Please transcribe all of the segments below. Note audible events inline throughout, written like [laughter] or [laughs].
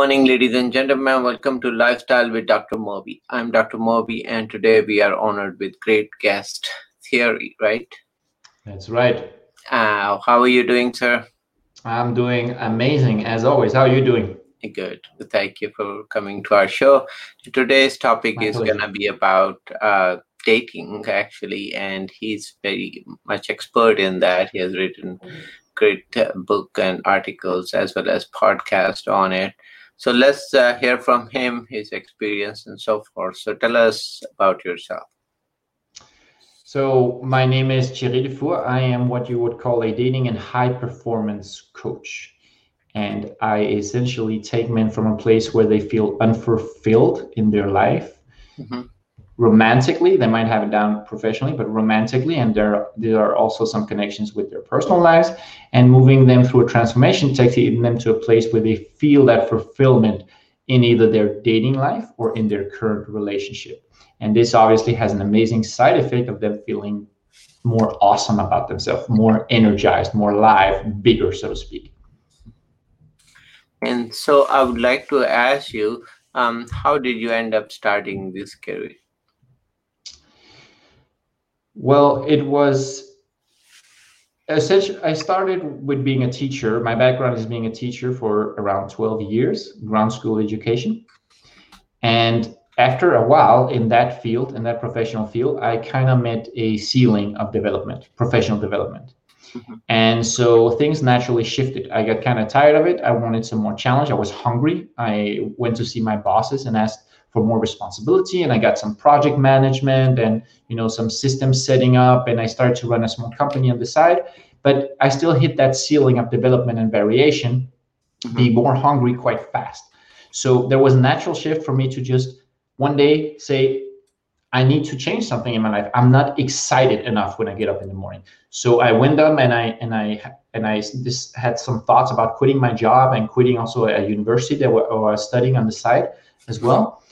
Good morning, ladies and gentlemen. Welcome to Lifestyle with Dr. Moby. I'm Dr. Moby, and today we are honored with great guest Thierry, right? That's right. Uh, how are you doing, sir? I'm doing amazing as always. How are you doing? Good. Thank you for coming to our show. Today's topic My is going to be about uh, dating, actually, and he's very much expert in that. He has written great uh, book and articles as well as podcast on it. So let's uh, hear from him, his experience, and so forth. So tell us about yourself. So, my name is Thierry Dufour. I am what you would call a dating and high performance coach. And I essentially take men from a place where they feel unfulfilled in their life. Mhm. Romantically, they might have it down professionally, but romantically, and there there are also some connections with their personal lives, and moving them through a transformation, taking them to a place where they feel that fulfillment in either their dating life or in their current relationship. And this obviously has an amazing side effect of them feeling more awesome about themselves, more energized, more alive, bigger, so to speak. And so I would like to ask you, um, how did you end up starting this career? Well, it was essentially, I started with being a teacher. My background is being a teacher for around 12 years, ground school education. And after a while in that field, in that professional field, I kind of met a ceiling of development, professional development. Mhm. And so things naturally shifted. I got kind of tired of it. I wanted some more challenge. I was hungry. I went to see my bosses and asked for more responsibility and I got some project management and you know some system setting up and I started to run a small company on the side. But I still hit that ceiling of development and variation, mm-hmm. be more hungry quite fast. So there was a natural shift for me to just one day say, I need to change something in my life. I'm not excited enough when I get up in the morning. So I went up and I and I and I just had some thoughts about quitting my job and quitting also a university that I was studying on the side as well.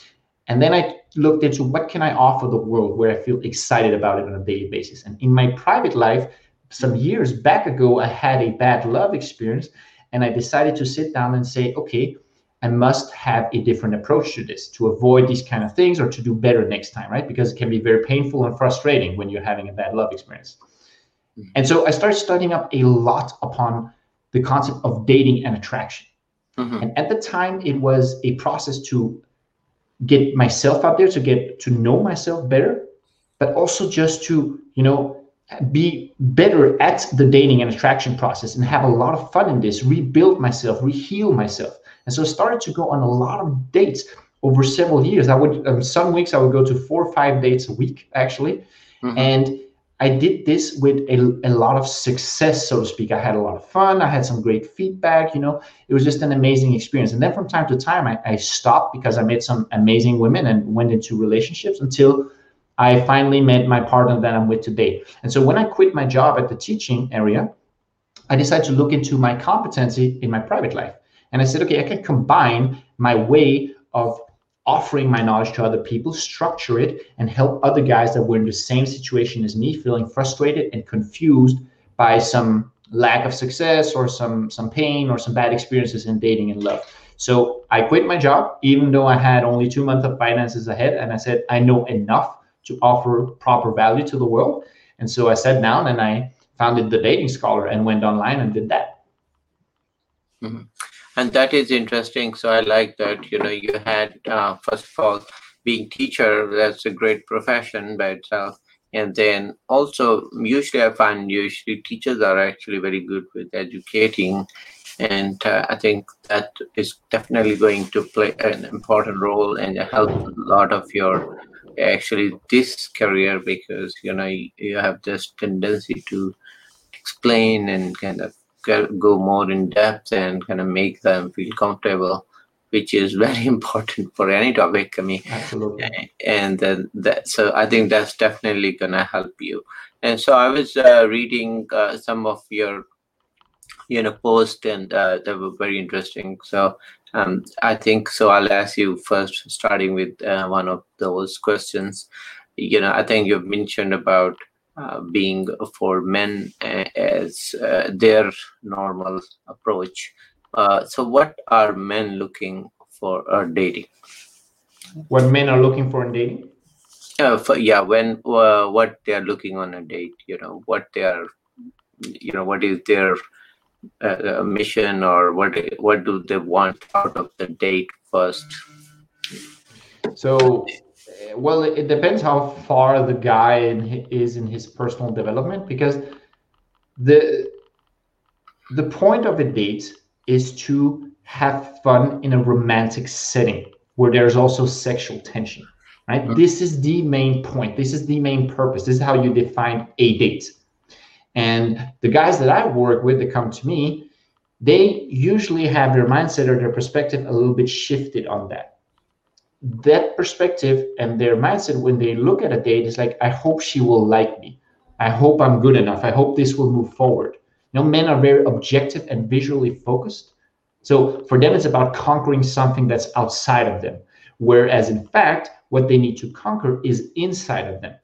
And then I looked into what can I offer the world where I feel excited about it on a daily basis. And in my private life, some years back ago, I had a bad love experience, and I decided to sit down and say, okay, I must have a different approach to this to avoid these kind of things or to do better next time, right? Because it can be very painful and frustrating when you're having a bad love experience. Mhm. And so I started studying up a lot upon the concept of dating and attraction. Mhm. And at the time, it was a process to get myself out there, to get to know myself better, but also just to, you know, be better at the dating and attraction process and have a lot of fun in this, rebuild myself, reheal myself. And so I started to go on a lot of dates over several years. I would, um, some weeks I would go to four or five dates a week, actually. Mhm. And I did this with a, a lot of success, so to speak. I had a lot of fun. I had some great feedback. You know, it was just an amazing experience. And then from time to time, I, I stopped because I met some amazing women and went into relationships until I finally met my partner that I'm with today. And so when I quit my job at the teaching area, I decided to look into my competency in my private life. And I said, okay, I can combine my way of offering my knowledge to other people, structure it, and help other guys that were in the same situation as me, feeling frustrated and confused by some lack of success or some some pain or some bad experiences in dating and love. So I quit my job, even though I had only two months of finances ahead, and I said I know enough to offer proper value to the world. And so I sat down and I founded the Dating Scholar and went online and did that. Mm-hmm. And that is interesting. So i like that you know you had uh, first of all being teacher that's a great profession by itself. And then also usually i find usually teachers are actually very good with educating. And uh, i think that is definitely going to play an important role and help a lot of your actually this career because you know you, you have this tendency to explain and kind of go more in depth and kind of make them feel comfortable, which is [laughs] very important for any topic. I mean, Absolutely. and then that so I think that's definitely gonna help you. And so I was uh, reading uh, some of your you know post and uh, they were very interesting. So um, I think so. I'll ask you first, starting with uh, one of those questions. You know, I think you've mentioned about being for men uh, as uh, their normal approach. Uh, so what are men looking for uh, dating? What men are looking for in dating? Uh, for, yeah when uh, what they are looking on a date you know what they are you know what is their uh, mission or what what do they want out of the date first? So well it depends how far the guy is in his personal development because the the point of a date is to have fun in a romantic setting where there's also sexual tension right? Mm-hmm. this is the main point. This is the main purpose. This is how you define a date. And the guys that i work with that come to me they usually have their mindset or their perspective a little bit shifted on that that perspective and their mindset when they look at a date is like i hope she will like me. I hope i'm good enough. I hope this will move forward. You know men are very objective and visually focused. So for them it's about conquering something that's outside of them. Whereas in fact what they need to conquer is inside of them.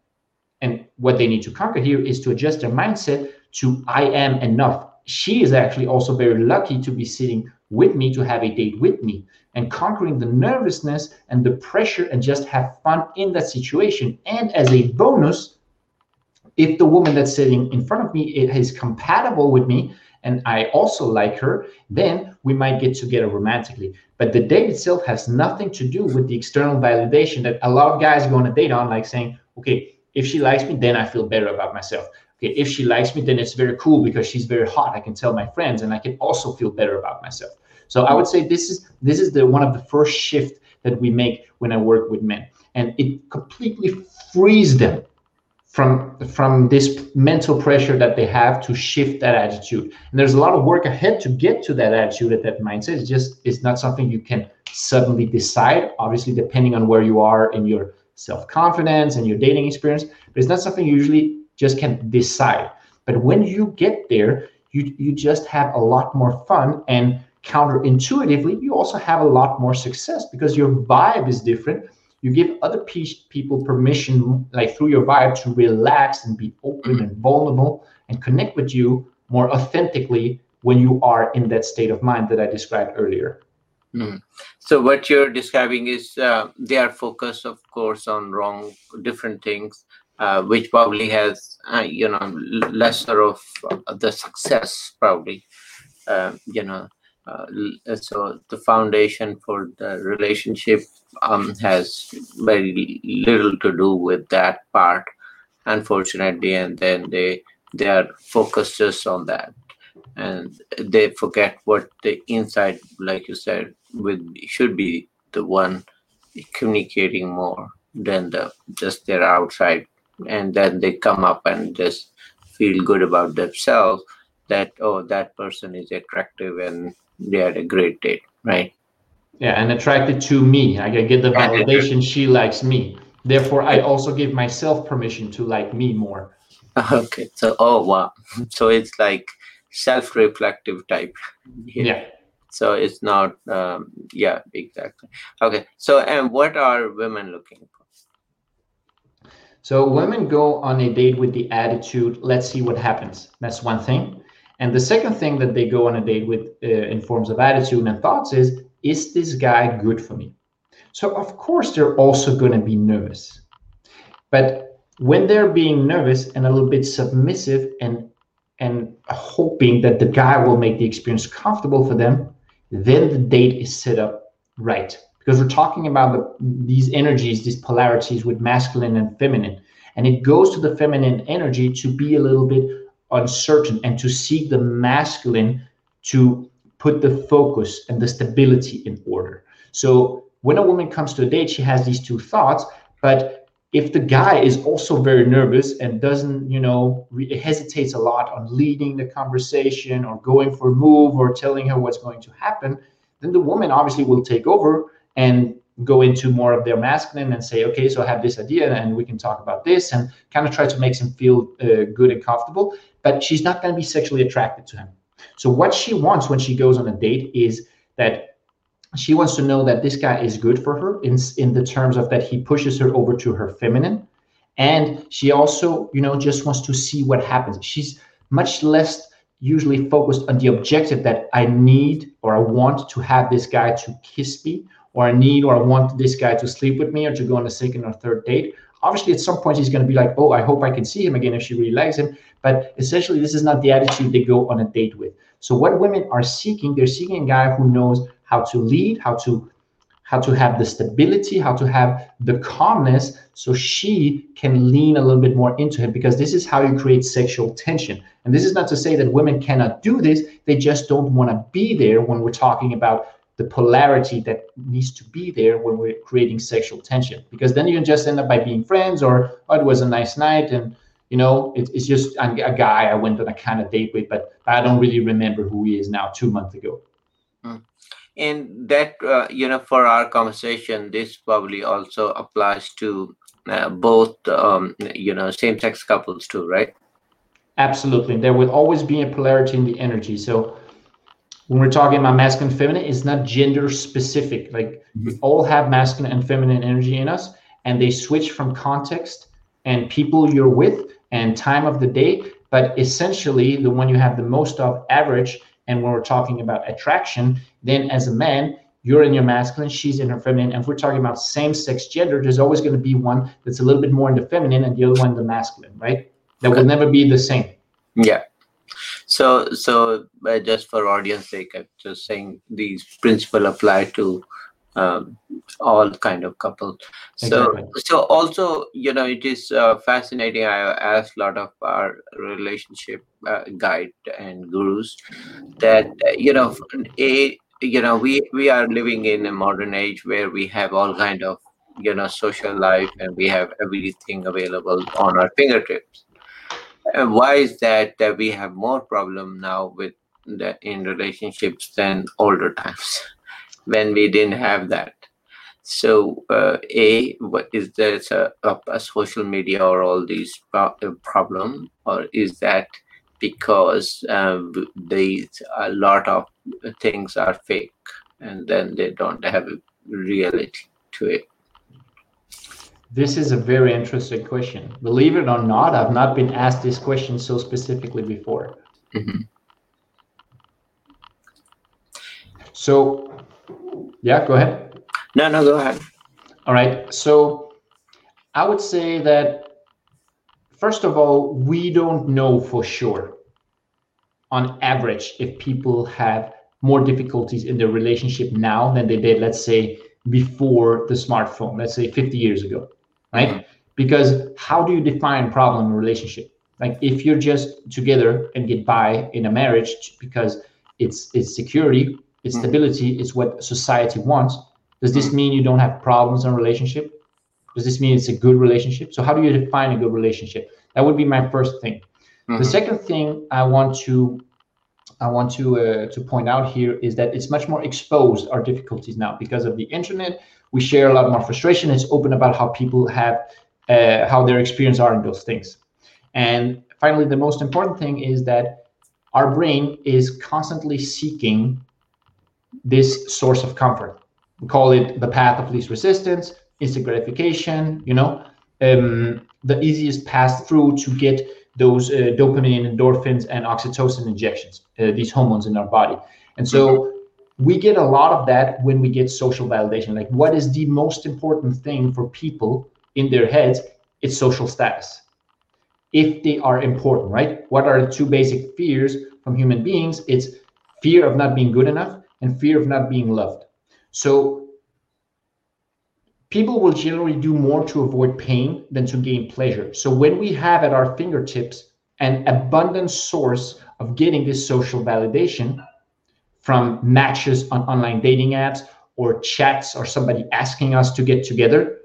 And what they need to conquer here is to adjust their mindset to i am enough. She is actually also very lucky to be sitting with me to have a date with me and conquering the nervousness and the pressure and just have fun in that situation. And as a bonus, if the woman that's sitting in front of me is compatible with me and I also like her, then we might get together romantically. But the date itself has nothing to do with the external validation that a lot of guys go on a date on, like saying, okay, if she likes me, then I feel better about myself. Okay, if she likes me, then it's very cool because she's very hot. I can tell my friends and I can also feel better about myself. So I would say this is this is the one of the first shift that we make when I work with men, and it completely frees them from from this mental pressure that they have to shift that attitude. And there's a lot of work ahead to get to that attitude at that mindset. It's just it's not something you can suddenly decide. Obviously, depending on where you are in your self confidence and your dating experience, but it's not something you usually just can decide. But when you get there, you you just have a lot more fun and counterintuitively, you also have a lot more success because your vibe is different. You give other people permission, like through your vibe, to relax and be open and vulnerable and connect with you more authentically when you are in that state of mind that I described earlier. Mm. So what you're describing is uh, they are focused, of course, on wrong, different things, uh, which probably has, uh, you know, lesser of the success, probably, uh, you know. Uh, so the foundation for the relationship um, has very little to do with that part unfortunately and then they they are focused just on that and they forget what the inside like you said with should be the one communicating more than the just their outside and then they come up and just feel good about themselves that oh that person is attractive and they had a great date, right? Yeah, and attracted to me. I get the validation she likes me. Therefore, I also give myself permission to like me more. [laughs] Okay. So, oh wow. [laughs] So it's like self-reflective type. Yeah. yeah. So it's not. Um, yeah, exactly. Okay. So, and what are women looking for? So women go on a date with the attitude, let's see what happens. That's one thing. And the second thing that they go on a date with uh, in forms of attitude and thoughts is, is this guy good for me? So of course they're also going to be nervous. But when they're being nervous and a little bit submissive and and hoping that the guy will make the experience comfortable for them, then the date is set up right. Because we're talking about the, these energies, these polarities with masculine and feminine. And it goes to the feminine energy to be a little bit uncertain and to seek the masculine to put the focus and the stability in order. So when a woman comes to a date, she has these two thoughts, but if the guy is also very nervous and doesn't, you know, re- hesitates a lot on leading the conversation or going for a move or telling her what's going to happen, then the woman obviously will take over and go into more of their masculine and say, okay, so I have this idea and we can talk about this and kind of try to make him feel uh, good and comfortable. But she's not going to be sexually attracted to him. So what she wants when she goes on a date is that she wants to know that this guy is good for her in in the terms of that he pushes her over to her feminine. And she also you know just wants to see what happens. She's much less usually focused on the objective that I need or I want to have this guy to kiss me, or I need or I want this guy to sleep with me or to go on a second or third date. Obviously, at some point, he's going to be like, Oh, I hope I can see him again if she really likes him. But essentially, this is not the attitude they go on a date with. So, what women are seeking, they're seeking a guy who knows how to lead, how to how to have the stability, how to have the calmness so she can lean a little bit more into him because this is how you create sexual tension. And this is not to say that women cannot do this, they just don't want to be there when we're talking about the polarity that needs to be there when we're creating sexual tension. Because then you can just end up by being friends or oh, it was a nice night and you know it, it's just a, a, guy i went on a kind of date with but i don't really remember who he is now two months ago. Mm. and that uh, you know for our conversation this probably also applies to uh, both um, you know same-sex couples too right? Absolutely. There will always be a polarity in the energy. So when we're talking about masculine and feminine it's not gender specific. Like mm-hmm. we all have masculine and feminine energy in us and they switch from context and people you're with and time of the day. But essentially the one you have the most of average and when we're talking about attraction then as a man you're in your masculine she's in her feminine. And if we're talking about same sex gender there's always going to be one that's a little bit more in the feminine and the other one in the masculine right? That will never be the same. Yeah so, so uh, just for audience sake, I'm just saying these principle apply to um, all kind of couples. So, exactly. so also, you know, it is uh, fascinating. I asked a lot of our relationship uh, guide and gurus that you know, a you know, we we are living in a modern age where we have all kind of you know social life and we have everything available on our fingertips and why is that that we have more problem now with the in relationships than older times when we didn't have that? So uh, a what is there a, a, social media or all these uh, problem or is that because um, these a lot of things are fake and then they don't have a reality to it this is a very interesting question. Believe it or not, I've not been asked this question so specifically before. Mm-hmm. So, yeah, go ahead. No, no, go ahead. All right. So, I would say that, first of all, we don't know for sure, on average, if people have more difficulties in their relationship now than they did, let's say, before the smartphone, let's say 50 years ago right? Mm-hmm. Because how do you define problem in relationship? Like if you're just together and get by in a marriage because it's it's security, it's mm-hmm. stability, it's what society wants. Does this mm-hmm. mean you don't have problems in relationship? Does this mean it's a good relationship? So how do you define a good relationship? That would be my first thing. Mm-hmm. The second thing I want to I want to uh, to point out here is that it's much more exposed our difficulties now because of the internet, we share a lot more frustration. It's open about how people have uh, how their experience are in those things. And finally, the most important thing is that our brain is constantly seeking this source of comfort. We call it the path of least resistance, instant gratification. You know, um, the easiest path through to get those uh, dopamine, endorphins, and oxytocin injections, uh, these hormones in our body. And so we get a lot of that when we get social validation. Like, what is the most important thing for people in their heads? It's social status. If they are important, right? What are the two basic fears from human beings? It's fear of not being good enough and fear of not being loved. So, people will generally do more to avoid pain than to gain pleasure. So, when we have at our fingertips an abundant source of getting this social validation, from matches on online dating apps or chats or somebody asking us to get together,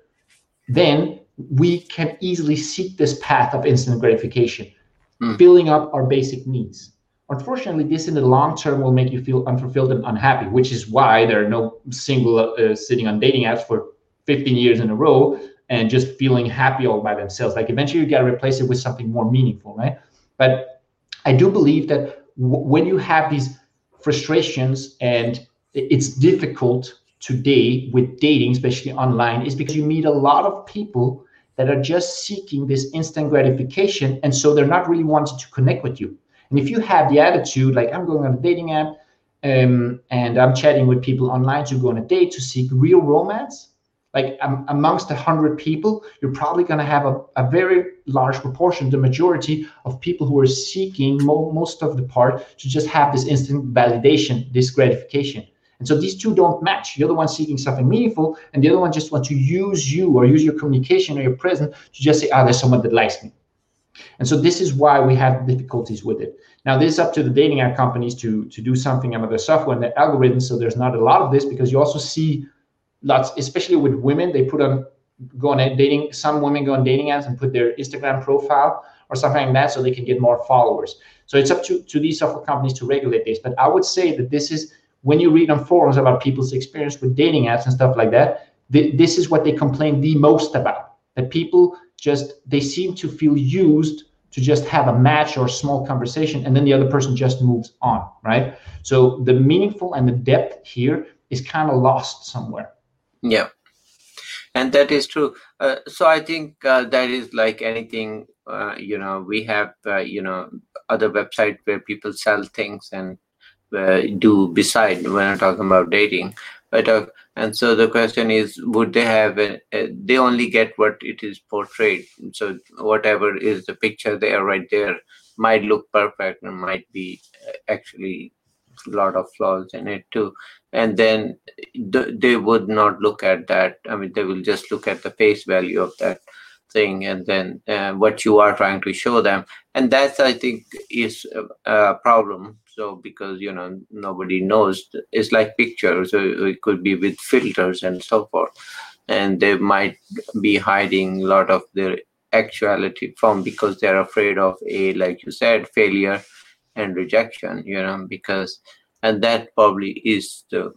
then we can easily seek this path of instant gratification, mm. filling up our basic needs. Unfortunately, this in the long term will make you feel unfulfilled and unhappy, which is why there are no single uh, sitting on dating apps for 15 years in a row and just feeling happy all by themselves. Like eventually, you got to replace it with something more meaningful, right? But I do believe that w- when you have these frustrations and it's difficult today with dating, especially online, is because you meet a lot of people that are just seeking this instant gratification. And so they're not really wanting to connect with you. And if you have the attitude, like I'm going on a dating app um, and I'm chatting with people online to go on a date to seek real romance, like um, amongst a hundred people, you're probably going to have a, a very large proportion, the majority of people who are seeking mo- most of the part to just have this instant validation, this gratification. And so these two don't match. You're the one seeking something meaningful, and the other one just want to use you or use your communication or your presence to just say, ah, there's someone that likes me. And so this is why we have difficulties with it. Now, this is up to the dating app companies to, to do something about the software and the algorithms. So there's not a lot of this because you also see lots, especially with women, they put on go on dating. Some women go on dating apps and put their Instagram profile or something like that so they can get more followers. So it's up to, to these software companies to regulate this. But I would say that this is when you read on forums about people's experience with dating apps and stuff like that, th- this is what they complain the most about. That people just they seem to feel used to just have a match or a small conversation and then the other person just moves on right so the meaningful and the depth here is kind of lost somewhere yeah. And that is true. Uh, so i think uh, that is like anything uh, you know we have uh, you know other website where people sell things and uh, do beside when i'm talking about dating. But uh, and so the question is would they have a, a, they only get what it is portrayed. So whatever is the picture there right there might look perfect and might be actually a lot of flaws in it too and then th- they would not look at that. I mean they will just look at the face value of that thing and then uh, what you are trying to show them. And that's i think is a, a problem. So because you know nobody knows. It's like pictures. So it could be with filters and so forth. And they might be hiding a lot of their actuality from because they're afraid of a like you said failure and rejection you know because and that probably is the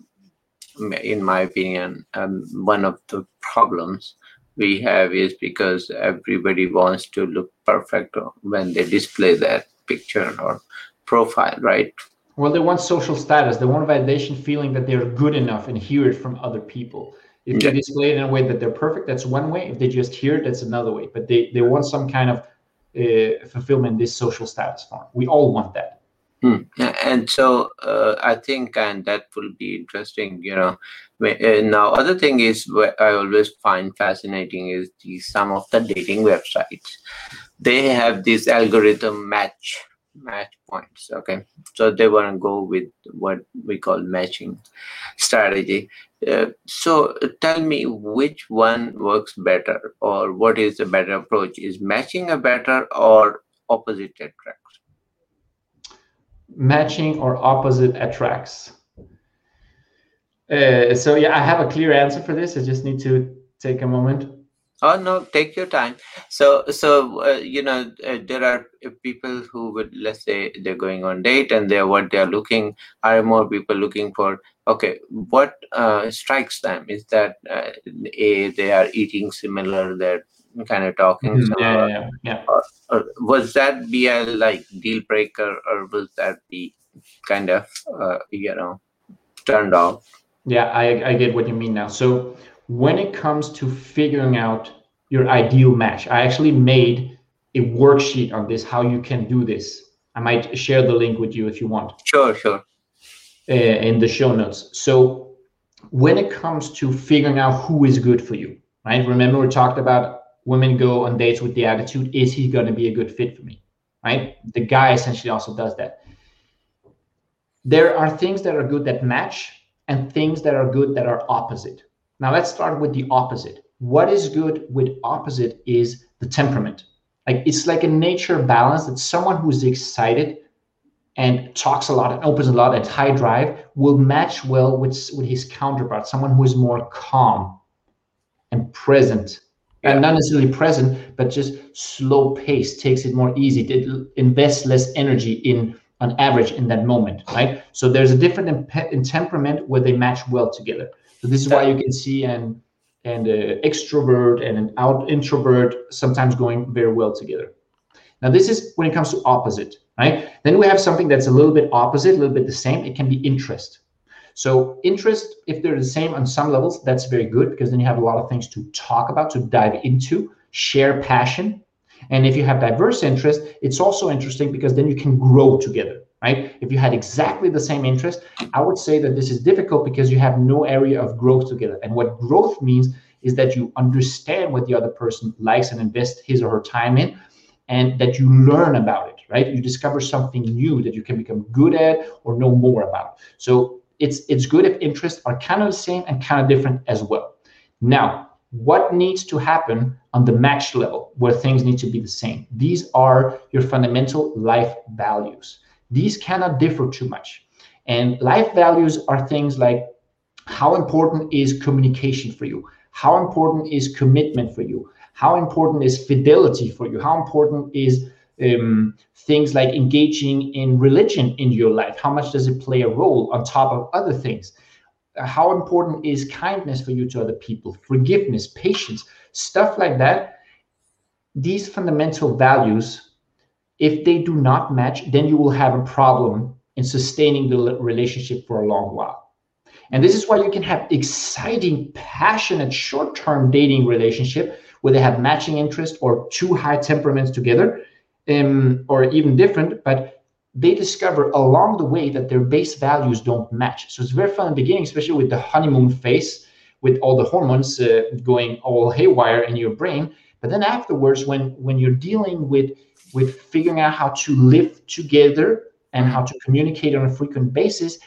in my opinion um, one of the problems we have is because everybody wants to look perfect when they display that picture or profile right? Well they want social status. They want validation feeling that they're good enough and hear it from other people. If yeah. they display it in a way that they're perfect that's one way. If they just hear it that's another way. But they, they want some kind of uh, fulfillment this social status form. We all want that Hmm. And so uh, I think, and that will be interesting, you know. Uh, now, other thing is what I always find fascinating is the some of the dating websites. They have this algorithm match match points. Okay, so they want to go with what we call matching strategy. Uh, so tell me which one works better, or what is the better approach? Is matching a better or opposite attract? Matching or opposite attracts? Uh, so yeah, I have a clear answer for this. I just need to take a moment. Oh no, take your time. So so uh, you know uh, there are people who would let's say they're going on date and they're what they're looking are more people looking for. Okay, what uh, strikes them is that uh, a they are eating similar, they're kind of talking. Mm-hmm. Yeah, yeah, yeah. Or, or was that be a like deal breaker, or was that be kind of uh, you know turned off? Yeah, I I get what you mean now. So when it comes to figuring out your ideal match, I actually made a worksheet on this how you can do this. I might share the link with you if you want. Sure, sure. Uh, in the show notes. So when it comes to figuring out who is good for you, right? Remember we talked about women go on dates with the attitude, is he going to be a good fit for me? Right? The guy essentially also does that. There are things that are good that match and things that are good that are opposite. Now let's start with the opposite. What is good with opposite is the temperament. Like it's like a nature balance that someone who's excited and talks a lot and opens a lot and high drive will match well with, with his counterpart, someone who is more calm and present and not necessarily present, but just slow pace takes it more easy. It invests less energy in on average in that moment, right? So there's a different in, in temperament where they match well together. So this is why you can see an and an uh, extrovert and an out introvert sometimes going very well together. Now this is when it comes to opposite, right? Then we have something that's a little bit opposite, a little bit the same. It can be interest. So interest, if they're the same on some levels, that's very good because then you have a lot of things to talk about, to dive into, share passion. And if you have diverse interests, it's also interesting because then you can grow together, right? If you had exactly the same interest, I would say that this is difficult because you have no area of growth together. And what growth means is that you understand what the other person likes and invest his or her time in and that you learn about it, right? You discover something new that you can become good at or know more about. So it's it's good if interests are kind of the same and kind of different as well. Now, what needs to happen on the match level where things need to be the same? These are your fundamental life values. These cannot differ too much. And life values are things like how important is communication for you? How important is commitment for you? How important is fidelity for you? How important is um, things like engaging in religion in your life? How much does it play a role on top of other things? How important is kindness for you to other people? Forgiveness, patience, stuff like that. These fundamental values, if they do not match, then you will have a problem in sustaining the relationship for a long while. And this is why you can have exciting, passionate, short-term dating relationship where they have matching interest or two high temperaments together, um, or even different, but they discover along the way that their base values don't match. So it's very fun in the beginning, especially with the honeymoon phase, with all the hormones uh, going all haywire in your brain. But then afterwards, when when you're dealing with with figuring out how to live together and how to communicate on a frequent basis,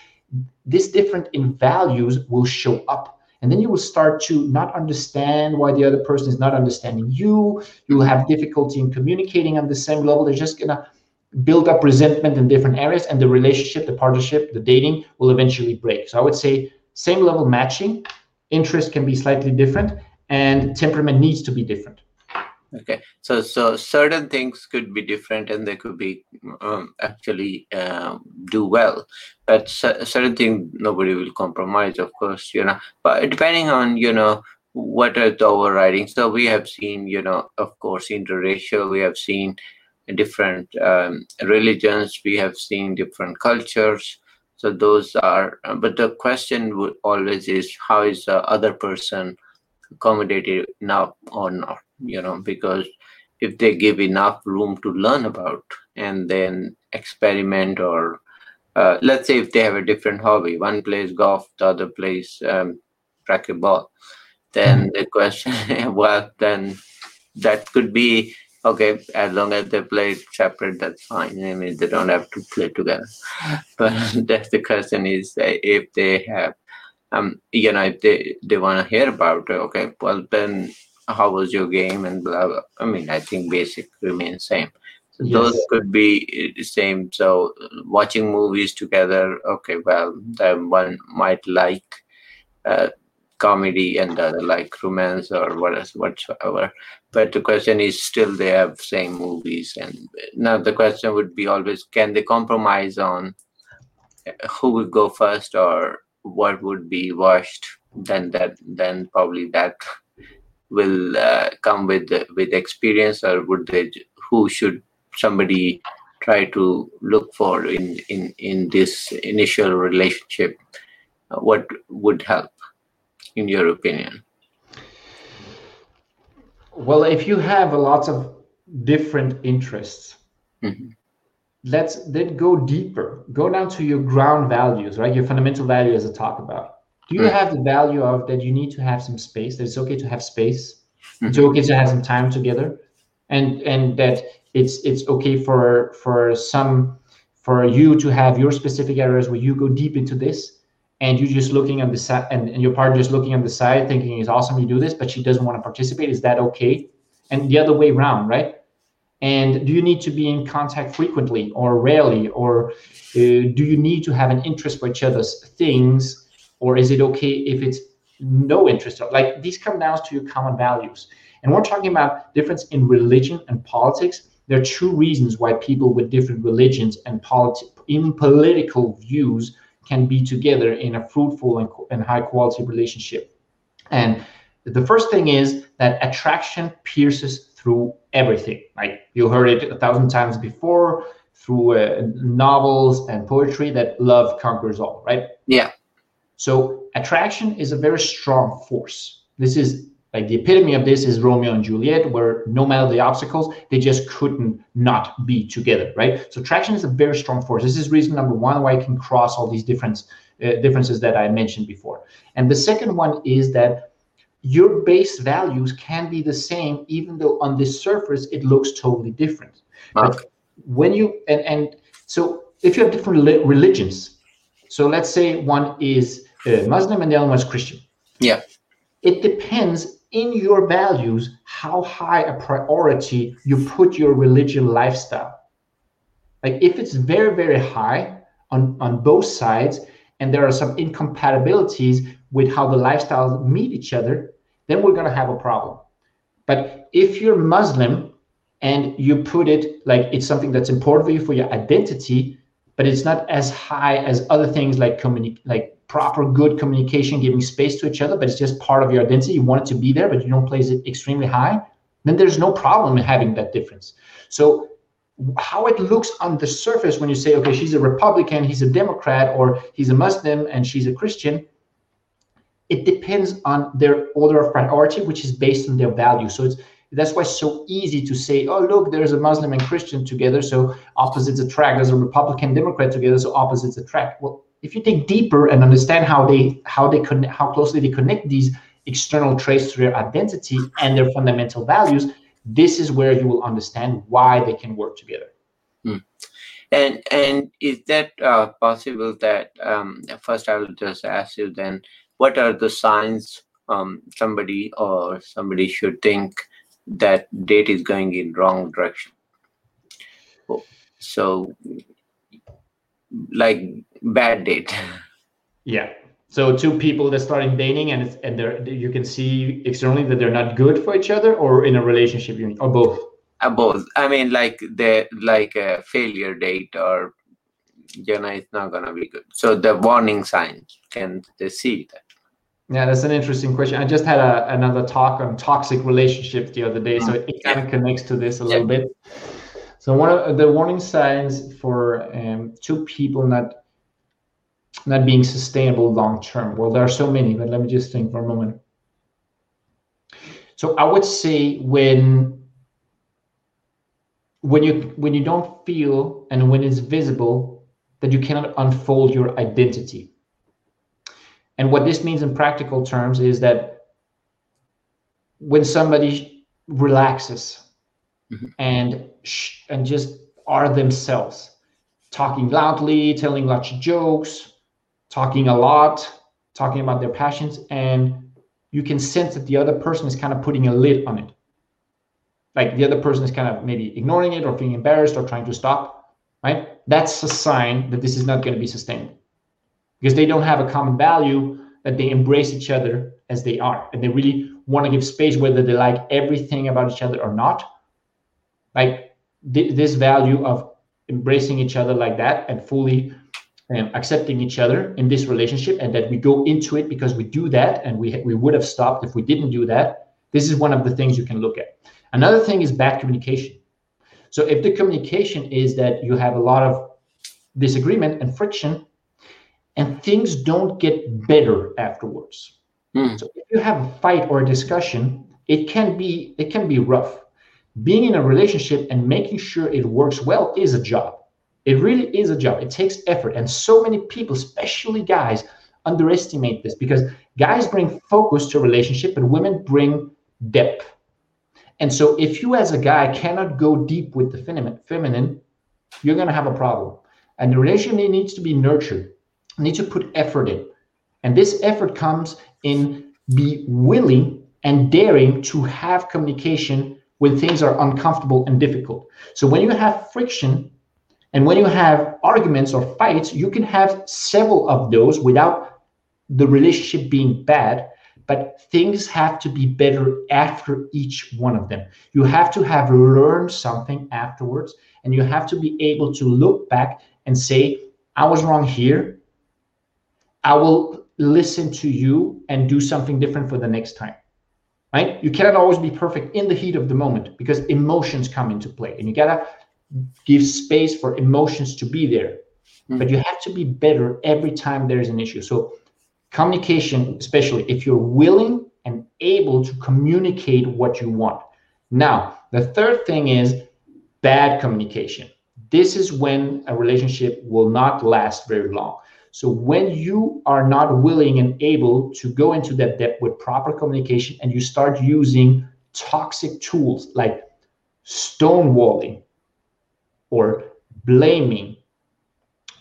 this different in values will show up and then you will start to not understand why the other person is not understanding you. You will have difficulty in communicating on the same level. They're just gonna build up resentment in different areas and the relationship the partnership the dating will eventually break. So i would say same level matching. Interest can be slightly different and temperament needs to be different okay. So so certain things could be different and they could be um, actually um, do well. But certain thing nobody will compromise of course you know. But depending on you know what are the overriding so we have seen you know of course interracial we have seen different um, religions we have seen different cultures. So those are but the question would always is how is the other person accommodated now or not you know because if they give enough room to learn about and then experiment or uh, let's say if they have a different hobby one plays golf the other plays um, racquetball then mm-hmm. the question [laughs] well then that could be okay as long as they play separate that's fine. I mean they don't have to play together. [laughs] But [laughs] that's the question is if they have um you know if they they want to hear about it okay well then how was your game and blah, blah. I mean, I think basic remains same. So yes. Those could be the same. So watching movies together, okay, well, then one might like uh, comedy and the other like romance or whatsoever. But the question is still they have same movies. And now the question would be always, can they compromise on uh, who would go first or what would be watched? Then that, then probably that will uh, come with with experience or would they who should somebody try to look for in in in this initial relationship? Uh, what would help in your opinion? Well if you have a lot of different interests mm-hmm. let's then go deeper. Go down to your ground values right? Your fundamental values as i talk about do you mm. have the value of that you need to have some space that it's okay to have space? Mm-hmm. it's okay to have some time together? And and that it's it's okay for for some for you to have your specific areas where you go deep into this and you're just looking on the side and, and your partner just looking on the side thinking it's awesome you do this but she doesn't want to participate. Is that okay? And the other way around right? And do you need to be in contact frequently or rarely? Or uh, do you need to have an interest for each other's things or is it okay if it's no interest? Like these come down to your common values. And we're talking about difference in religion and politics there are two reasons why people with different religions and politi- in political views can be together in a fruitful and, and high quality relationship. And the first thing is that attraction pierces through everything. Like you heard it a thousand times before through uh, novels and poetry that love conquers all right? Yeah so attraction is a very strong force. This is like the epitome of this is Romeo and Juliet, where no matter the obstacles, they just couldn't not be together, right? So attraction is a very strong force. This is reason number one why I can cross all these different uh, differences that I mentioned before. And the second one is that your base values can be the same, even though on the surface it looks totally different. But when you and and so if you have different religions, so let's say one is Uh, Muslim and the other one is Christian. Yeah. It depends in your values how high a priority you put your religion lifestyle. Like if it's very very high on on both sides, and there are some incompatibilities with how the lifestyles meet each other, then we're going to have a problem. But if you're Muslim and you put it like it's something that's important for you for your identity, but it's not as high as other things like communi- like proper good communication, giving space to each other, but it's just part of your identity. You want it to be there, but you don't place it extremely high. Then there's no problem in having that difference. So how it looks on the surface when you say, okay, she's a Republican, he's a Democrat, or he's a Muslim and she's a Christian, it depends on their order of priority, which is based on their value. So it's that's why it's so easy to say, oh, look, there's a Muslim and Christian together, so opposites attract. There's a Republican Democrat together, so opposites attract. Well, if you dig deeper and understand how they how they connect, how closely they connect these external traits to their identity and their fundamental values, this is where you will understand why they can work together. Hmm. And and is that uh, possible that um, first I will just ask you then what are the signs um, somebody or somebody should think that date is going in wrong direction so like bad date. Yeah. So two people that starting dating and it's, and they're you can see externally that they're not good for each other or in a relationship unit or both? Uh, both. I mean like the like a failure date or you know it's not gonna be good. So the warning signs can they see that? Yeah, that's an interesting question. I just had a, another talk on toxic relationships the other day, so it, it kind of connects to this a yeah. little bit. So one of the warning signs for um, two people not not being sustainable long term. Well, there are so many, but let me just think for a moment. So I would say when when you when you don't feel and when it's visible that you cannot unfold your identity and what this means in practical terms is that when somebody relaxes mm-hmm. and and just are themselves, talking loudly, telling lots of jokes, talking a lot, talking about their passions, and you can sense that the other person is kind of putting a lid on it. Like the other person is kind of maybe ignoring it or feeling embarrassed or trying to stop, right? That's a sign that this is not going to be sustainable because they don't have a common value that they embrace each other as they are and they really want to give space whether they like everything about each other or not like th- this value of embracing each other like that and fully um, accepting each other in this relationship and that we go into it because we do that and we, we would have stopped if we didn't do that this is one of the things you can look at another thing is bad communication so if the communication is that you have a lot of disagreement and friction and things don't get better afterwards. Mm. So if you have a fight or a discussion, it can be it can be rough. Being in a relationship and making sure it works well is a job. It really is a job. It takes effort, and so many people, especially guys, underestimate this because guys bring focus to relationship, and women bring depth. And so, if you as a guy cannot go deep with the feminine, you're going to have a problem. And the relationship needs to be nurtured need to put effort in. And this effort comes in be willing and daring to have communication when things are uncomfortable and difficult. So when you have friction and when you have arguments or fights, you can have several of those without the relationship being bad, but things have to be better after each one of them. You have to have learned something afterwards, and you have to be able to look back and say, I was wrong here. I will listen to you and do something different for the next time. Right? You cannot always be perfect in the heat of the moment because emotions come into play and you gotta give space for emotions to be there. Mm-hmm. But you have to be better every time there's an issue. So communication, especially if you're willing and able to communicate what you want. Now, the third thing is bad communication. This is when a relationship will not last very long. So when you are not willing and able to go into that depth with proper communication and you start using toxic tools like stonewalling or blaming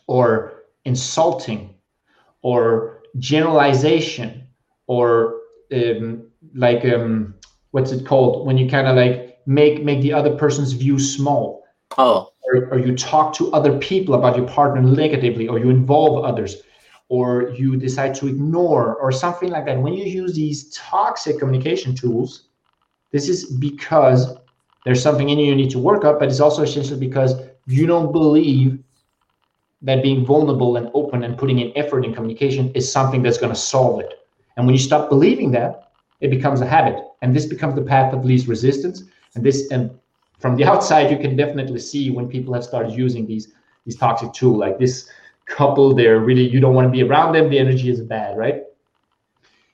or insulting or generalization or um, like um, what's it called? When you kind of like make make the other person's view small. Oh or, or you talk to other people about your partner negatively or you involve others or you decide to ignore or something like that. When you use these toxic communication tools this is because there's something in you you need to work up but it's also essentially because you don't believe that being vulnerable and open and putting in effort in communication is something that's going to solve it. And when you stop believing that it becomes a habit. And this becomes the path of least resistance. And this and from the [laughs] outside you can definitely see when people have started using these these toxic tools like this couple they're really you don't want to be around them the energy is bad right?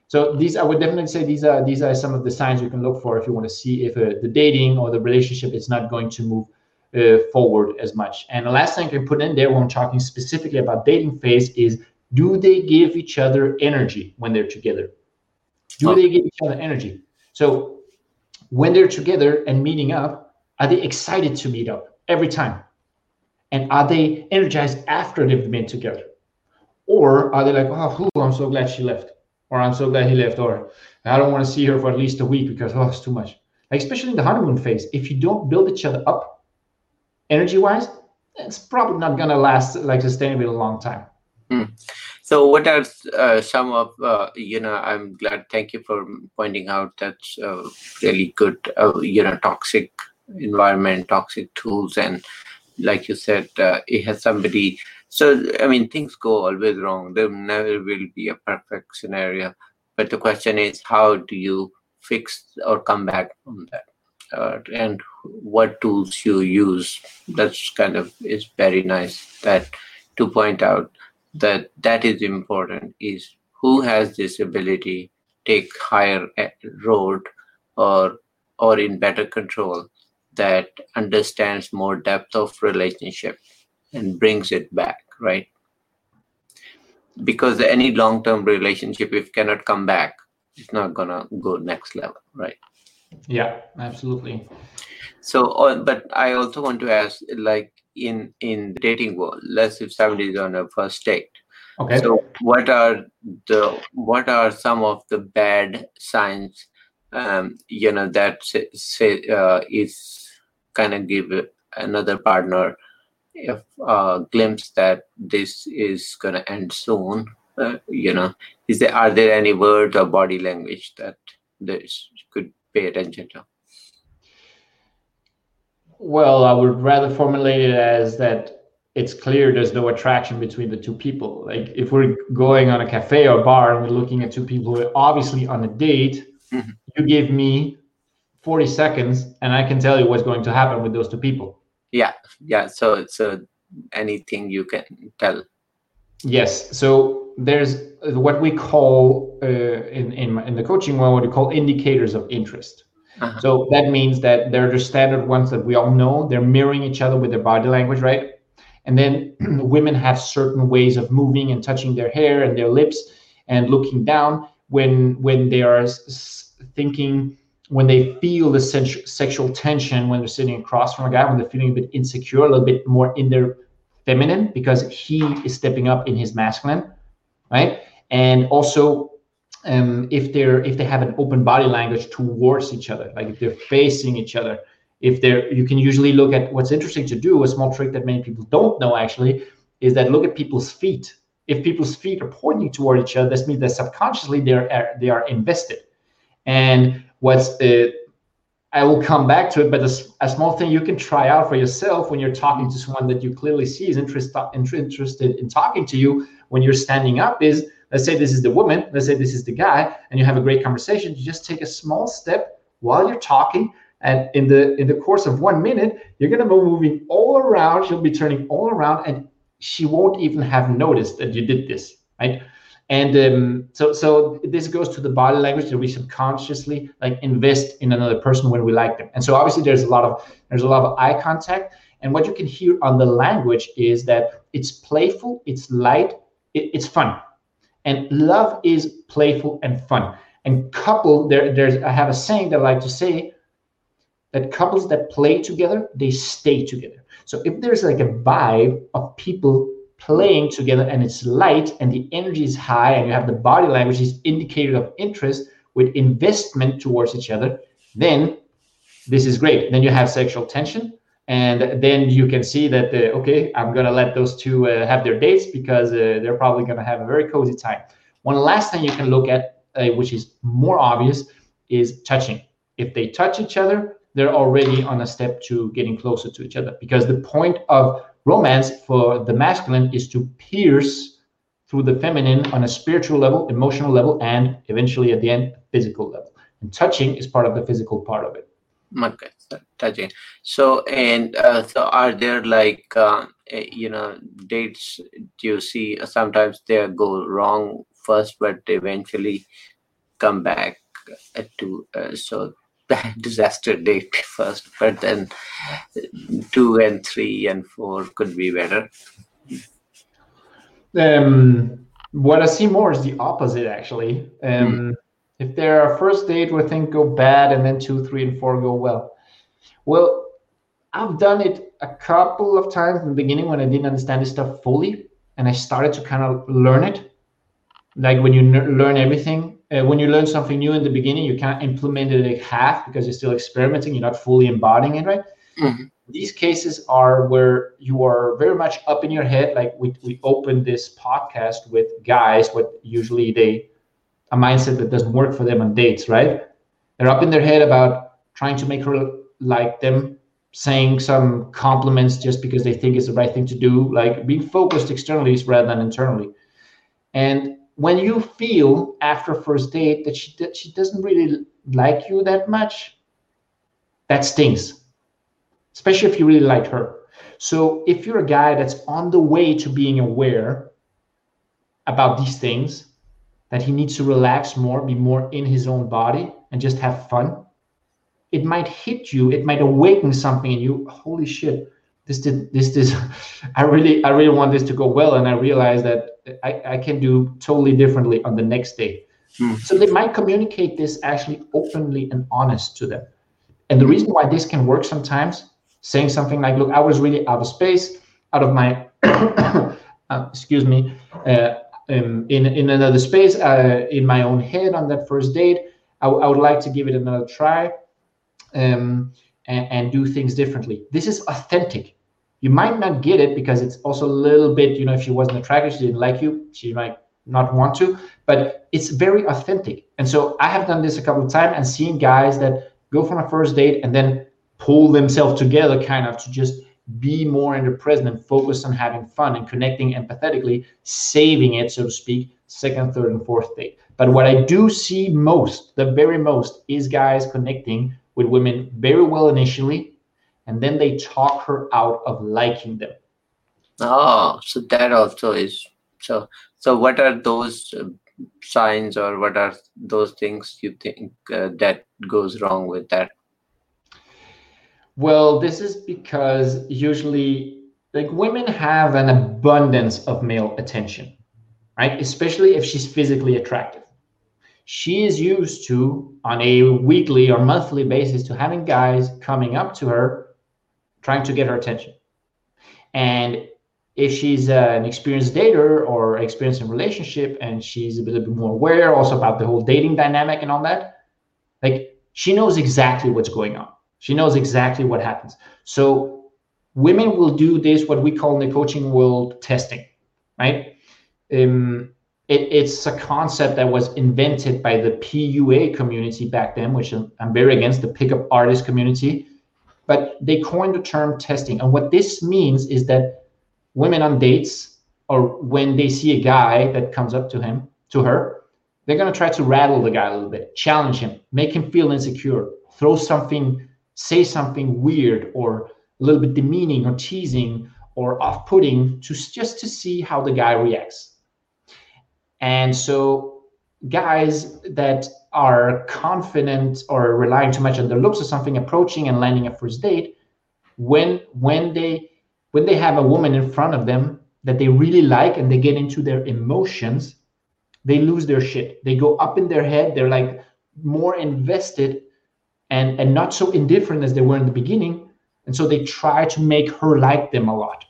So these i would definitely say these are these are some of the signs you can look for if you want to see if uh, the dating or the relationship is not going to move uh, forward as much. And the last thing i can put in there when i'm talking specifically about dating phase is do they give each other energy when they're together? Do okay. they give each other energy? So when they're together and meeting up are they excited to meet up every time? And are they energized after they've been together? Or are they like, oh, I'm so glad she left, or I'm so glad he left, or I don't want to see her for at least a week because oh, it's too much. Like especially in the honeymoon phase, if you don't build each other up, energy-wise, it's probably not gonna last like sustainably a long time. Hmm. So, what are uh, some of uh, you know? I'm glad. Thank you for pointing out that's uh, really good. Uh, you know, toxic environment, toxic tools, and like you said, uh, it has somebody. So I mean, things go always wrong. There never will be a perfect scenario. But the question is, how do you fix or come back from that? Uh, and what tools you use that's kind of is very nice that to point out that that is important is who has this ability take higher eh, road or or in better control that understands more depth of relationship and brings it back right? Because any long-term relationship if cannot come back it's not gonna go next level right? Yeah absolutely. So uh, but i also want to ask like in in the dating world let's if somebody is on a first date. Okay. So what are the what are some of the bad signs um you know that say, say uh, is kind of give another partner a uh, glimpse that this is going to end soon uh, you know? Is there are there any words or body language that this could pay attention to? Well i would rather formulate it as that it's clear there's no attraction between the two people. Like if we're going on a cafe or bar and we're looking at two people who are obviously on a date. Mm-hmm. you give me 40 seconds and I can tell you what's going to happen with those two people. Yeah, yeah. So, so anything you can tell. Yes. So there's what we call uh, in, in in the coaching world what we call indicators of interest. Uh-huh. So that means that they're the standard ones that we all know. They're mirroring each other with their body language, right? And then [clears throat] women have certain ways of moving and touching their hair and their lips and looking down when when they are thinking when they feel the sexual tension when they're sitting across from a guy, when they're feeling a bit insecure, a little bit more in their feminine because he is stepping up in his masculine, right? And also, um, if they're if they have an open body language towards each other, like if they're facing each other, if they're you can usually look at what's interesting to do. A small trick that many people don't know actually is that look at people's feet. If people's feet are pointing toward each other, this means that subconsciously they're they are invested. And what's the I will come back to it, but a, a, small thing you can try out for yourself when you're talking to someone that you clearly see is interest, interested in talking to you when you're standing up is let's say this is the woman, let's say this is the guy, and you have a great conversation. You just take a small step while you're talking, and in the in the course of one minute, you're gonna be moving all around. She'll be turning all around, and she won't even have noticed that you did this, right? And um, so so this goes to the body language that we subconsciously like invest in another person when we like them. And so obviously there's a lot of there's a lot of eye contact. And what you can hear on the language is that it's playful it's light it, it's fun. And love is playful and fun. And couple there there's i have a saying that i like to say that couples that play together they stay together. So if there's like a vibe of people playing together and it's light and the energy is high and you have the body language is indicator of interest with investment towards each other then this is great. Then you have sexual tension and then you can see that uh, okay i'm going to let those two uh, have their dates because uh, they're probably going to have a very cozy time. One last thing you can look at uh, which is more obvious is touching. If they touch each other they're already on a step to getting closer to each other because the point of romance for the masculine is to pierce through the feminine on a spiritual level, emotional level, and eventually at the end, physical level. And touching is part of the physical part of it. Okay, touching. So, and uh, so are there like, uh, eh, you know, dates do you see sometimes they go wrong first, but eventually come back to, uh, so disaster date [laughs] first, but then two and three and four could be better. Um, what I see more is the opposite, actually. Um, mm. If there are first date where things go bad and then two, three, and four go well. Well, I've done it a couple of times in the beginning when I didn't understand this stuff fully, and I started to kind of learn it. Like when you n- learn everything, uh, when you learn something new in the beginning, you can't implement it like half because you're still experimenting. You're not fully embodying it, right? Mm-hmm. These cases are where you are very much up in your head. Like we we opened this podcast with guys, what usually they a mindset that doesn't work for them on dates, right? They're up in their head about trying to make her like them, saying some compliments just because they think it's the right thing to do, like being focused externally rather than internally. And when you feel after first date that she she doesn't really like you that much, that stings, especially if you really like her. So if you're a guy that's on the way to being aware about these things, that he needs to relax more, be more in his own body, and just have fun, it might hit you. It might awaken something in you. Holy shit! this did this this [laughs] i really i really want this to go well and i realize that i, I can do totally differently on the next day. Hmm. so they might communicate this actually openly and honest to them. And the reason why this can work sometimes saying something like look i was really out of space out of my [coughs] uh, excuse me uh, um, in in another space uh, in my own head on that first date I, I would like to give it another try um, and, and do things differently. This is authentic you might not get it because it's also a little bit you know if she wasn't attracted she didn't like you she might not want to but it's very authentic. And so i have done this a couple of times and seen guys that go from a first date and then pull themselves together kind of to just be more in the present and focus on having fun and connecting empathetically saving it so to speak second third and fourth date. But what i do see most the very most is guys connecting with women very well initially and then they talk her out of liking them. Oh, so that also is so. So, what are those uh, signs, or what are those things you think uh, that goes wrong with that? Well, this is because usually, like women have an abundance of male attention, right? Especially if she's physically attractive. She is used to, on a weekly or monthly basis, to having guys coming up to her trying to get her attention. And if she's an experienced dater or experienced in relationship and she's a little bit more aware also about the whole dating dynamic and all that, like she knows exactly what's going on. She knows exactly what happens. So women will do this, what we call in the coaching world testing, right? Um, it, it's a concept that was invented by the PUA community back then, which I'm very against the pickup artist community but they coined the term testing. And what this means is that women on dates or when they see a guy that comes up to him, to her, they're going to try to rattle the guy a little bit, challenge him, make him feel insecure, throw something, say something weird or a little bit demeaning or teasing or off-putting to just to see how the guy reacts. And so guys that are confident or relying too much on their looks or something approaching and landing a first date, when when they when they have a woman in front of them that they really like and they get into their emotions, they lose their shit. They go up in their head. They're like more invested and and not so indifferent as they were in the beginning. And so they try to make her like them a lot.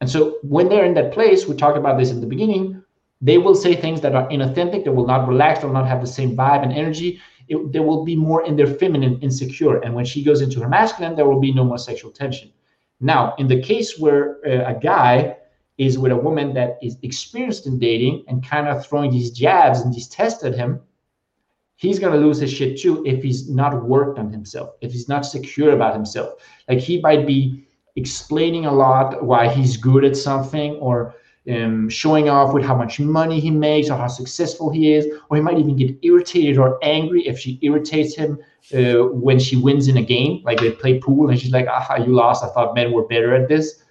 And so when they're in that place, we talked about this in the beginning, they will say things that are inauthentic, they will not relax, they'll not have the same vibe and energy. It, they will be more in their feminine, insecure. And when she goes into her masculine, there will be no more sexual tension. Now, in the case where uh, a guy is with a woman that is experienced in dating and kind of throwing these jabs and these tests at him, he's going to lose his shit too if he's not worked on himself, if he's not secure about himself. Like he might be explaining a lot why he's good at something or um, showing off with how much money he makes or how successful he is, or he might even get irritated or angry if she irritates him uh, when she wins in a game, like they play pool and she's like, "Aha, you lost! I thought men were better at this,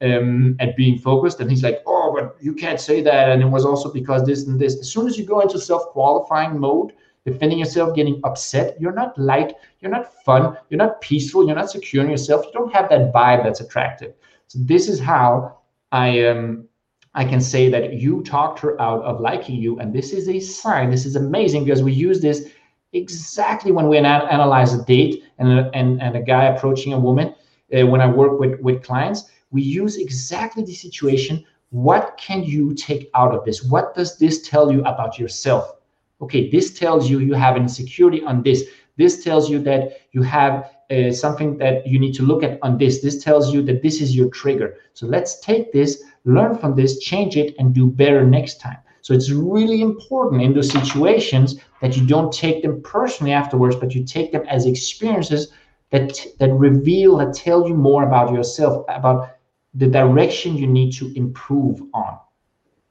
um, at being focused." And he's like, "Oh, but you can't say that." And it was also because this and this. As soon as you go into self-qualifying mode, defending yourself, getting upset, you're not light, you're not fun, you're not peaceful, you're not secure in yourself. You don't have that vibe that's attractive. So this is how I um I can say that you talked her out of liking you, and this is a sign. This is amazing because we use this exactly when we analyze a date and and, and a guy approaching a woman. Uh, when I work with with clients, we use exactly the situation. What can you take out of this? What does this tell you about yourself? Okay, this tells you you have insecurity on this. This tells you that you have uh, something that you need to look at on this. This tells you that this is your trigger. So let's take this, learn from this, change it, and do better next time. So it's really important in those situations that you don't take them personally afterwards, but you take them as experiences that that reveal, that tell you more about yourself, about the direction you need to improve on.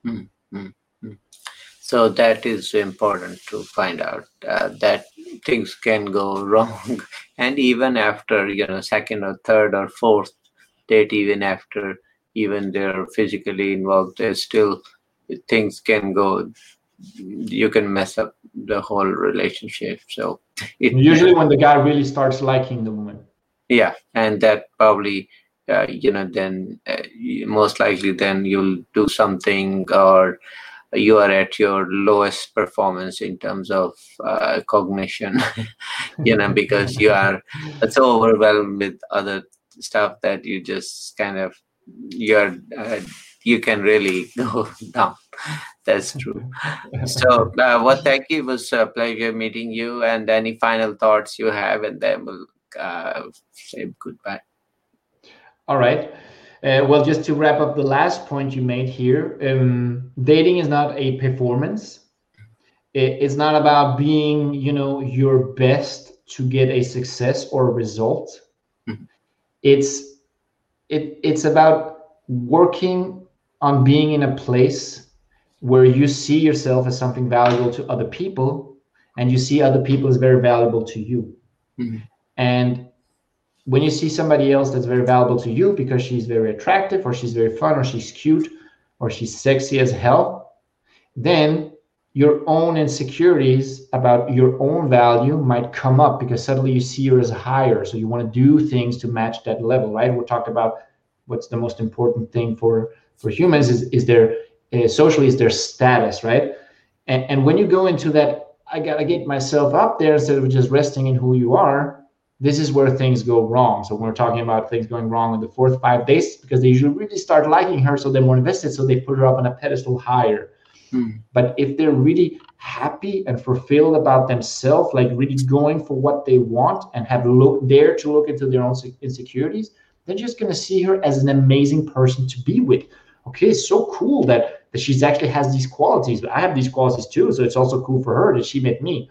Mm-hmm. So that is important to find out uh, that things can go [laughs] wrong, and even after you know second or third or fourth date, even after even they're physically involved, there's still things can go. You can mess up the whole relationship. So it, usually when the guy really starts liking the woman. Yeah, and that probably uh, you know then uh, most likely then you'll do something or you are at your lowest performance in terms of uh, cognition [laughs] you know because you are [laughs] so overwhelmed with other stuff that you just kind of you're uh, you can really [laughs] go down that's true so uh, well thank you it was a pleasure meeting you and any final thoughts you have and then we'll uh, say goodbye all right uh, well, just to wrap up the last point you made here, um, dating is not a performance. It's not about being, you know, your best to get a success or a result. Mm-hmm. It's it it's about working on being in a place where you see yourself as something valuable to other people, and you see other people as very valuable to you. Mm-hmm. And when you see somebody else that's very valuable to you because she's very attractive or she's very fun or she's cute or she's sexy as hell, then your own insecurities about your own value might come up because suddenly you see as higher. So you want to do things to match that level, right? We talked about what's the most important thing for for humans is is their uh, socially is their status, right? And, and when you go into that, I gotta get myself up there instead of just resting in who you are this is where things go wrong. So when we're talking about things going wrong in the fourth five days, because they usually really start liking her, so they're more invested, so they put her up on a pedestal higher. Hmm. But if they're really happy and fulfilled about themselves, like really going for what they want and have look dare to look into their own insecurities, they're just gonna see her as an amazing person to be with. Okay, it's so cool that that she's actually has these qualities, but I have these qualities too. So it's also cool for her that she met me.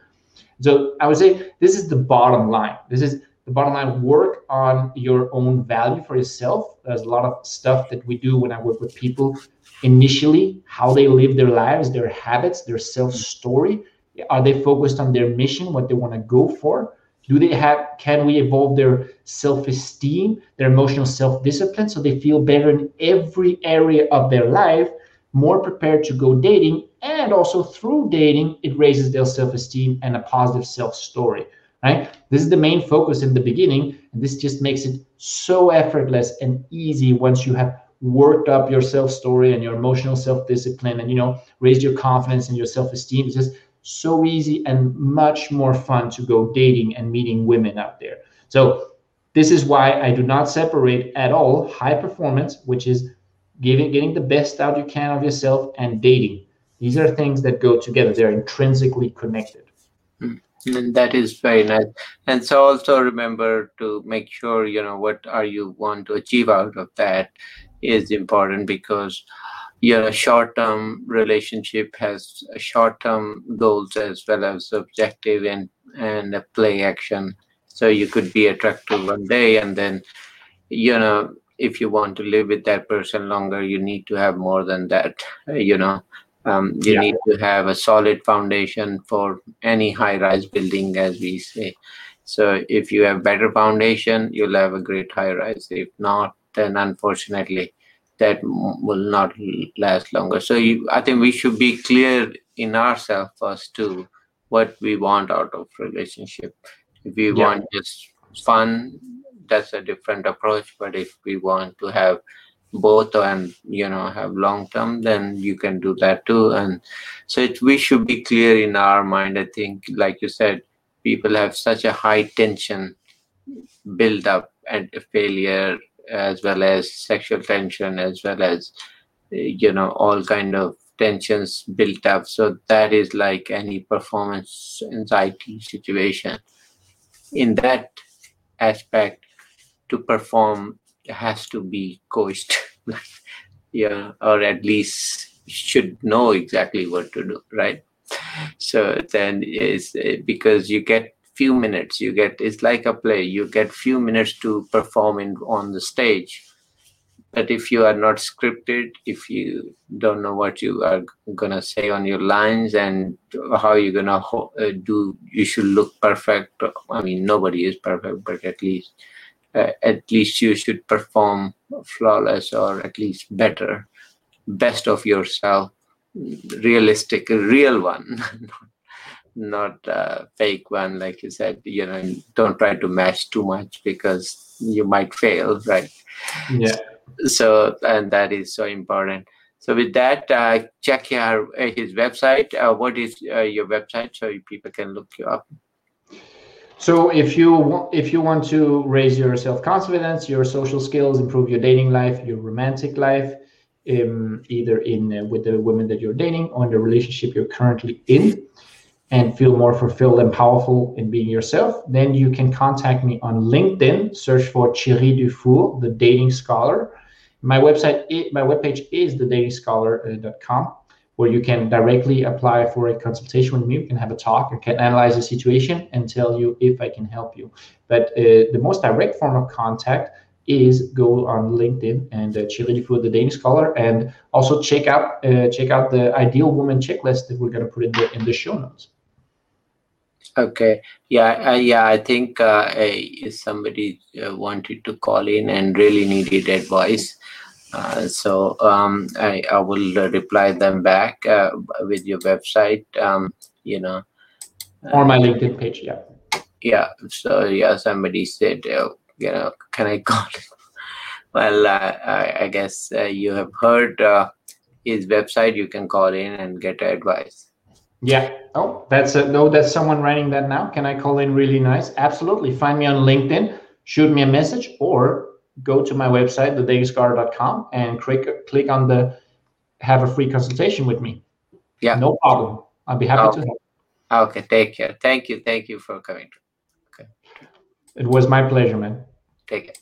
So I would say this is the bottom line. This is the bottom line. Work on your own value for yourself. There's a lot of stuff that we do when I work with people initially, how they live their lives, their habits, their self story. Are they focused on their mission, what they want to go for? Do they have, can we evolve their self esteem, their emotional self discipline so they feel better in every area of their life? more prepared to go dating and also through dating it raises their self-esteem and a positive self-story right this is the main focus in the beginning and this just makes it so effortless and easy once you have worked up your self-story and your emotional self-discipline and you know raised your confidence and your self-esteem it's just so easy and much more fun to go dating and meeting women out there so this is why I do not separate at all high performance, which is giving getting the best out you can of yourself, and dating. These are things that go together. They're intrinsically connected. Hmm. And that is very nice. And so also remember to make sure you know what are you want to achieve out of that is important because your short-term relationship has short-term goals as well as objective and and a play action so you could be attractive one day, and then, you know, if you want to live with that person longer, you need to have more than that. You know, um, you yeah. need to have a solid foundation for any high-rise building, as we say. So if you have better foundation, you'll have a great high-rise. If not, then unfortunately, that will not last longer. So you, I think we should be clear in ourselves first too, what we want out of relationship if we yeah. want just fun, that's a different approach. But if we want to have both and you know have long term, then you can do that too. And so it, we should be clear in our mind. I think, like you said, people have such a high tension build up and failure as well as sexual tension as well as you know all kind of tensions built up. So that is like any performance anxiety situation. In that aspect to perform has to be coached [laughs] yeah or at least should know exactly what to do right? So then is because you get few minutes. You get it's like a play. You get few minutes to perform in on the stage. But if you are not scripted if you don't know what you are gonna say on your lines and how you're gonna uh, do you should look perfect. I mean nobody is perfect but at least uh, at least you should perform flawless or at least better. Best of yourself. Realistic real one [laughs] not a fake one like you said you know don't try to match too much because you might fail right? Yeah. So and that is so important. So with that uh, check here uh, his website. Uh, what is uh, your website so people can look you up? So if you if you want to raise your self-confidence your social skills improve your dating life your romantic life um, either in uh, with the women that you're dating or in the relationship you're currently in and feel more fulfilled and powerful in being yourself, then you can contact me on LinkedIn. Search for Thierry Dufour, the dating scholar. My website, my webpage is thedatingscholar.com, where you can directly apply for a consultation with me. You can have a talk, I can analyze the situation and tell you if I can help you. But uh, the most direct form of contact is go on LinkedIn and uh, Thierry Dufour, the dating scholar, and also check out uh, check out the ideal woman checklist that we're going to put in the in the show notes. Okay. Yeah. yeah. I think uh, if somebody uh, wanted to call in and really needed advice, uh, so um, I, I will reply them back uh, with your website. Um, you know, or my LinkedIn page. Yeah. Yeah. So yeah, somebody said, uh, you know, can I [laughs] call? well, uh, I, I, guess you have heard his website. You can call in and get advice. Yeah. Oh, that's a no. That's someone writing that now. Can I call in? Really nice. Absolutely. Find me on LinkedIn. Shoot me a message or go to my website, thedatingscholar.com, and click click on the have a free consultation with me. Yeah. No problem. I'll be happy okay. to help. Okay. Take care. Thank you. Thank you for coming. Okay. It was my pleasure, man. Take care.